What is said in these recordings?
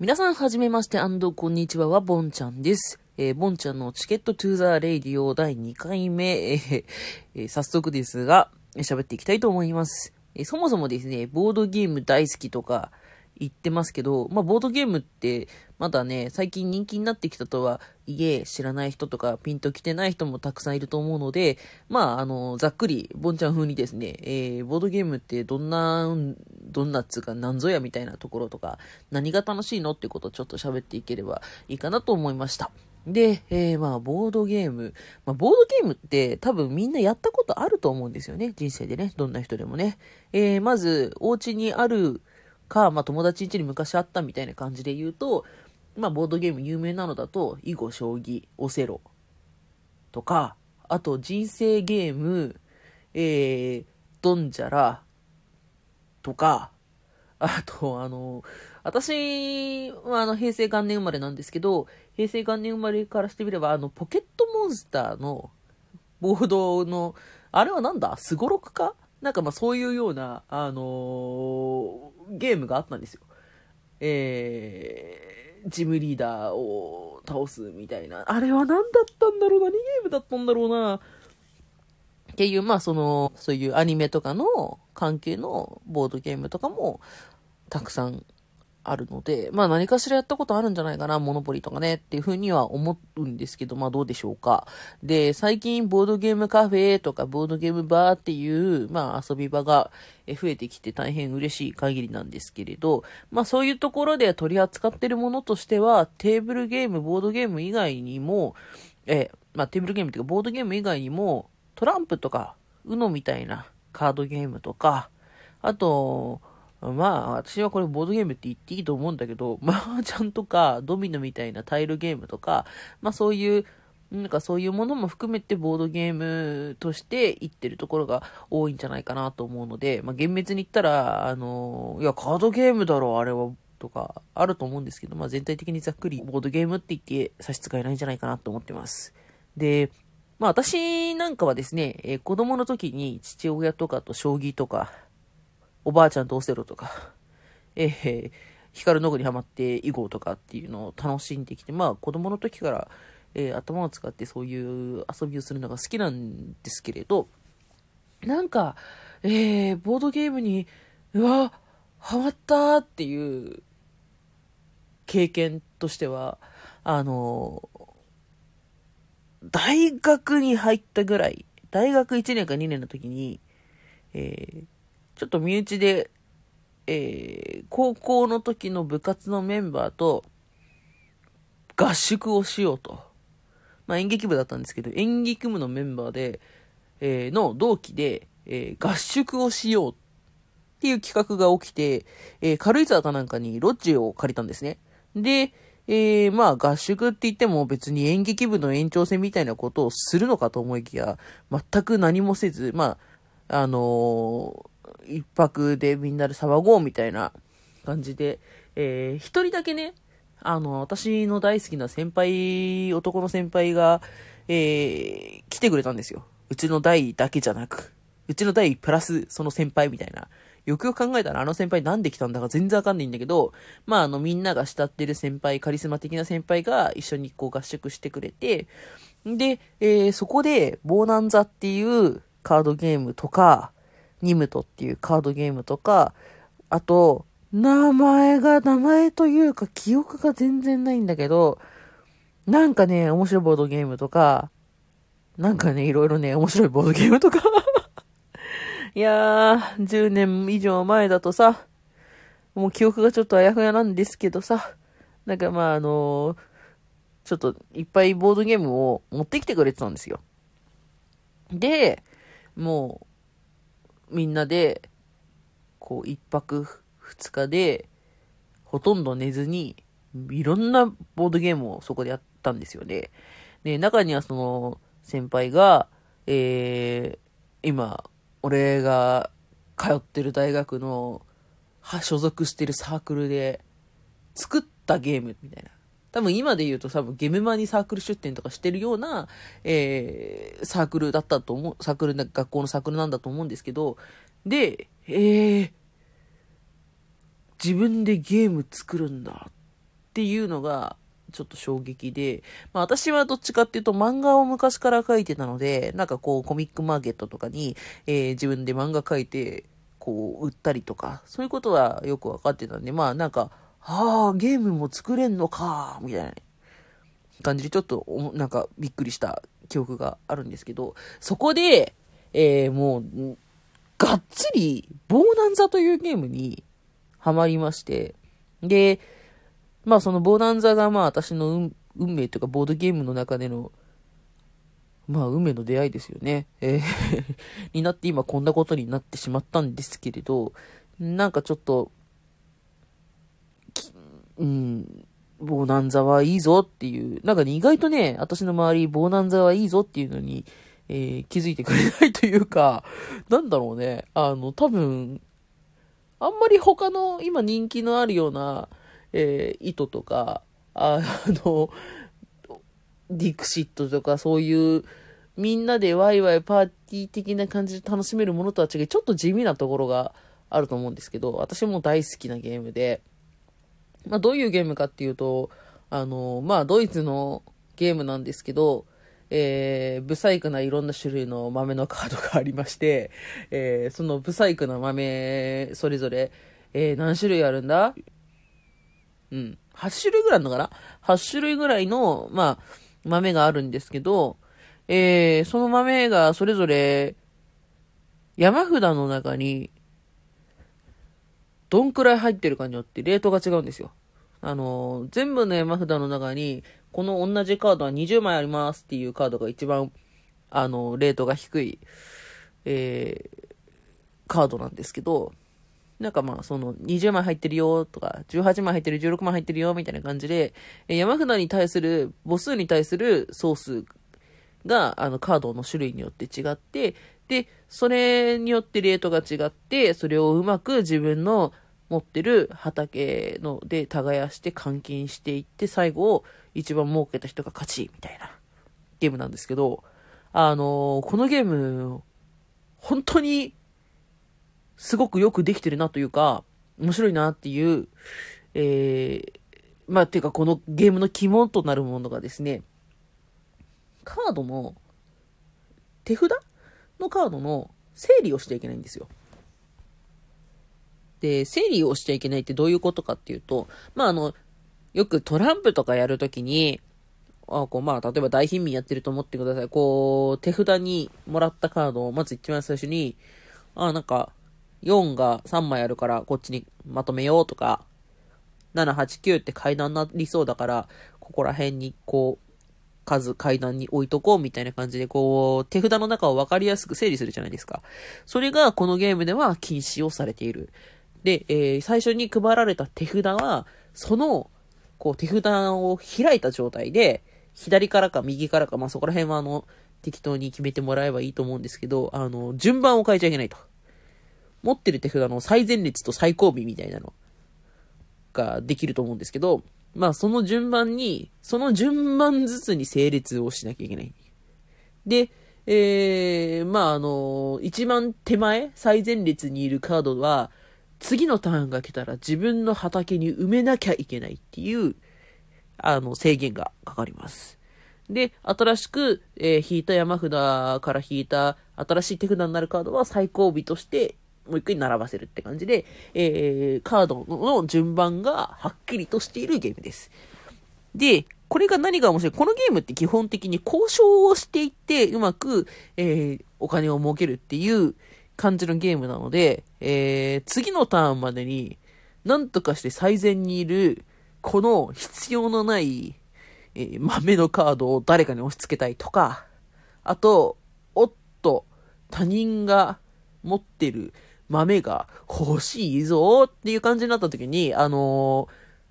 皆さんはじめましてこんにちはは、ぼんちゃんです。えー、ボンちゃんの Ticket to the Radio 第2回目、えーえー、早速ですが、喋っていきたいと思います。えー、そもそもですね、ボードゲーム大好きとか言ってますけど、まあ、ボードゲームってまだね、最近人気になってきたとはいえ、知らない人とかピンと来てない人もたくさんいると思うので、まあ、あの、ざっくり、ボンちゃん風にですね、えー、ボードゲームってどんなどんなっつうかなんぞやみたいなところとか、何が楽しいのってことをちょっと喋っていければいいかなと思いました。で、えー、まあ、ボードゲーム。まあ、ボードゲームって多分みんなやったことあると思うんですよね。人生でね。どんな人でもね。えー、まず、お家にあるか、まあ、友達ん家に昔あったみたいな感じで言うと、まあ、ボードゲーム有名なのだと、囲碁、将棋、オセロとか、あと、人生ゲーム、えー、ドンジャラ、とか、あと、あの、私はあの平成元年生まれなんですけど、平成元年生まれからしてみれば、あの、ポケットモンスターのボードの、あれはなんだ？すごろくか？なんかまあそういうような、あのー、ゲームがあったんですよ。えー、ジムリーダーを倒すみたいな。あれは何だったんだろう何ゲームだったんだろうな？っていう、まあその、そういうアニメとかの関係のボードゲームとかもたくさんあるので、まあ何かしらやったことあるんじゃないかな、モノポリとかねっていうふうには思うんですけど、まあどうでしょうか。で、最近ボードゲームカフェとかボードゲームバーっていう、まあ遊び場が増えてきて大変嬉しい限りなんですけれど、まあそういうところで取り扱ってるものとしては、テーブルゲーム、ボードゲーム以外にも、え、まあテーブルゲームっていうかボードゲーム以外にも、トランプとか、UNO みたいなカードゲームとか、あと、まあ、私はこれボードゲームって言っていいと思うんだけど、麻雀とかドミノみたいなタイルゲームとか、まあそういう、なんかそういうものも含めてボードゲームとして言ってるところが多いんじゃないかなと思うので、まあ厳密に言ったら、あの、いや、カードゲームだろ、あれは、とか、あると思うんですけど、まあ全体的にざっくりボードゲームって言って差し支えないんじゃないかなと思ってます。で、まあ私なんかはですね、えー、子供の時に父親とかと将棋とか、おばあちゃんとオセロとか、えー、光の具にはまって囲碁とかっていうのを楽しんできて、まあ子供の時から、えー、頭を使ってそういう遊びをするのが好きなんですけれど、なんか、えー、ボードゲームに、うわ、ハマったっていう経験としては、あの大学に入ったぐらい、大学1年か2年の時に、えー、ちょっと身内で、えー、高校の時の部活のメンバーと合宿をしようと。まあ演劇部だったんですけど、演劇部のメンバーで、えー、の同期で、えー、合宿をしようっていう企画が起きて、えー、軽井沢かなんかにロッジを借りたんですね。で、えー、まあ合宿って言っても別に演劇部の延長戦みたいなことをするのかと思いきや、全く何もせず、まあ、あのー、一泊でみんなで騒ごうみたいな感じで、えー、一人だけね、あの、私の大好きな先輩、男の先輩が、えー、来てくれたんですよ。うちの代だけじゃなく、うちの代プラスその先輩みたいな。よくよく考えたらあの先輩なんで来たんだか全然わかんないんだけど、まああのみんなが慕ってる先輩、カリスマ的な先輩が一緒にこう合宿してくれて、で、えー、そこで、ボーナンザっていうカードゲームとか、ニムトっていうカードゲームとか、あと、名前が、名前というか記憶が全然ないんだけど、なんかね、面白いボードゲームとか、なんかね、いろいろね、面白いボードゲームとか いやー、10年以上前だとさ、もう記憶がちょっとあやふやなんですけどさ、なんかまああのー、ちょっといっぱいボードゲームを持ってきてくれてたんですよ。で、もう、みんなで、こう、一泊二日で、ほとんど寝ずに、いろんなボードゲームをそこでやったんですよね。で、中にはその、先輩が、えー、今、俺が通ってる大学の、所属してるサークルで作ったゲームみたいな。多分今で言うと多分ゲームマにサークル出展とかしてるような、えー、サークルだったと思う、サークルな、学校のサークルなんだと思うんですけど、で、えー、自分でゲーム作るんだっていうのが、ちょっと衝撃で、まあ私はどっちかっていうと漫画を昔から描いてたので、なんかこうコミックマーケットとかに、えー、自分で漫画描いて、こう売ったりとか、そういうことはよくわかってたんで、まあなんか、ああ、ゲームも作れんのか、みたいな感じでちょっとなんかびっくりした記憶があるんですけど、そこで、えー、もう、がっつり、ボーナンザというゲームにハマりまして、で、まあそのボーナンザがまあ私の運命というかボードゲームの中での、まあ運命の出会いですよね。えー になって今こんなことになってしまったんですけれど、なんかちょっと、うん、ボーナンザはいいぞっていう、なんか、ね、意外とね、私の周り、ボーナンザはいいぞっていうのに、えー、気づいてくれないというか、なんだろうね。あの、多分、あんまり他の今人気のあるような、えー、糸とか、あの、ディクシットとかそういうみんなでワイワイパーティー的な感じで楽しめるものとは違い、ちょっと地味なところがあると思うんですけど、私も大好きなゲームで、まあどういうゲームかっていうと、あの、まあドイツのゲームなんですけど、えー、ブサイクないろんな種類の豆のカードがありまして、えー、そのブサイクな豆、それぞれ、えー、何種類あるんだ？うん。8種類ぐらいあるのかな ?8 種類ぐらいの、まあ、豆があるんですけど、えー、その豆がそれぞれ、山札の中に、どんくらい入ってるかによってレートが違うんですよ。あの、全部の山札の中に、この同じカードは20枚ありますっていうカードが一番、あの、レートが低い、えー、カードなんですけど、なんかまあ、その、20枚入ってるよとか、18枚入ってる、16枚入ってるよみたいな感じで、山札に対する、母数に対する総数が、あの、カードの種類によって違って、で、それによってレートが違って、それをうまく自分の持ってる畑ので耕して換金していって、最後を、一番儲けた人が勝ち、みたいなゲームなんですけど、あのこのゲーム、本当にすごくよくできてるなというか、面白いなっていう、えー、まあ、ていうかこのゲームの肝となるものがですね、カードの、手札のカードの整理をしちゃいけないんですよ。で、整理をしちゃいけないってどういうことかっていうと、まあ、あの、よくトランプとかやるときに、あこうまあ、例えば大貧民やってると思ってください。こう、手札にもらったカードを、まず一番最初に、あ、なんか、4が3枚あるからこっちにまとめようとか、7、8、9って階段になりそうだから、ここら辺にこう、数階段に置いとこうみたいな感じで、こう、手札の中を分かりやすく整理するじゃないですか。それがこのゲームでは禁止をされている。で、えー、最初に配られた手札は、その、こう、手札を開いた状態で、左からか右からか、まあ、そこら辺はあの、適当に決めてもらえばいいと思うんですけど、あの、順番を変えちゃいけないと。持ってる手札の最前列と最後尾みたいなのができると思うんですけど、まあその順番に、その順番ずつに整列をしなきゃいけない。で、えー、まああの、一番手前、最前列にいるカードは、次のターンが来たら自分の畑に埋めなきゃいけないっていう、あの、制限がかかります。で、新しく、えー、引いた山札から引いた新しい手札になるカードは最後尾としてもう一回並ばせるって感じで、えー、カードの順番がはっきりとしているゲームです。で、これが何が面白い？このゲームって基本的に交渉をしていって、うまく、えー、お金を儲けるっていう感じのゲームなので、えー、次のターンまでに、なんとかして最善にいる、この必要のない、えー、豆のカードを誰かに押し付けたいとか、あと、おっと、他人が持ってる豆が欲しいぞっていう感じになった時に、あの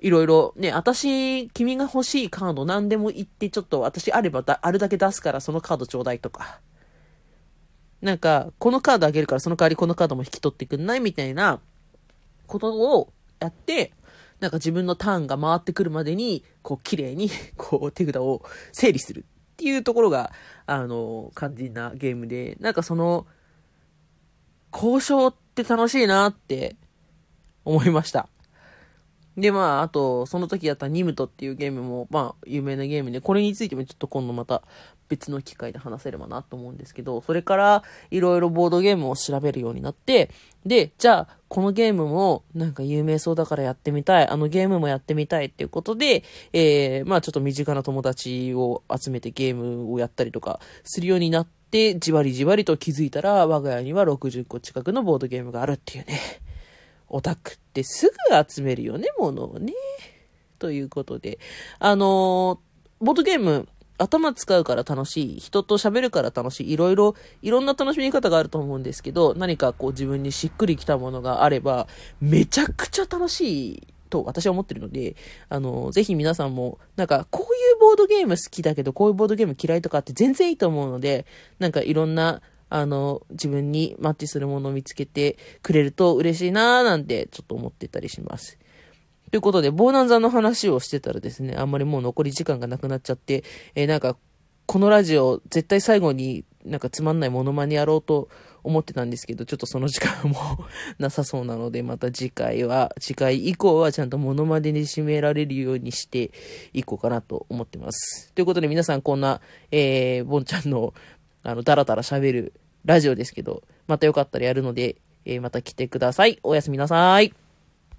ー、いろいろね、私、君が欲しいカード何でも言って、ちょっと私あればあるだけ出すからそのカードちょうだいとか。なんか、このカードあげるからその代わりこのカードも引き取ってくんないみたいなことをやって、なんか自分のターンが回ってくるまでに、こう、綺麗に、こう、手札を整理するっていうところが、あの、肝心なゲームで、なんかその、交渉って楽しいなって思いました。で、まあ、あと、その時やったニムトっていうゲームも、まあ、有名なゲームで、これについてもちょっと今度また別の機会で話せればなと思うんですけど、それからいろいろボードゲームを調べるようになって、で、じゃあ、このゲームもなんか有名そうだからやってみたい、あのゲームもやってみたいっていうことで、えー、まあちょっと身近な友達を集めてゲームをやったりとかするようになって、でじわりじわりと気づいたら、我が家には60個近くのボードゲームがあるっていうね。オタクってすぐ集めるよね、ものをね。ということで。あのー、ボードゲーム、頭使うから楽しい。人と喋るから楽しい。いろいろ、いろんな楽しみ方があると思うんですけど、何かこう自分にしっくりきたものがあれば、めちゃくちゃ楽しいと私は思ってるので、あの、ぜひ皆さんも、なんか、こういうボードゲーム好きだけど、こういうボードゲーム嫌いとかって全然いいと思うので、なんかいろんな、あの、自分にマッチするものを見つけてくれると嬉しいなーなんてちょっと思ってたりします。ということで、ボーナンザの話をしてたらですね、あんまりもう残り時間がなくなっちゃって、えー、なんか、このラジオ、絶対最後になんかつまんないモノマネやろうと思ってたんですけど、ちょっとその時間も なさそうなので、また次回は、次回以降はちゃんとモノマネに締められるようにしていこうかなと思ってます。ということで皆さんこんな、えー、ボンちゃんの、あの、ダラダラ喋るラジオですけど、またよかったらやるので、えー、また来てください。おやすみなさい。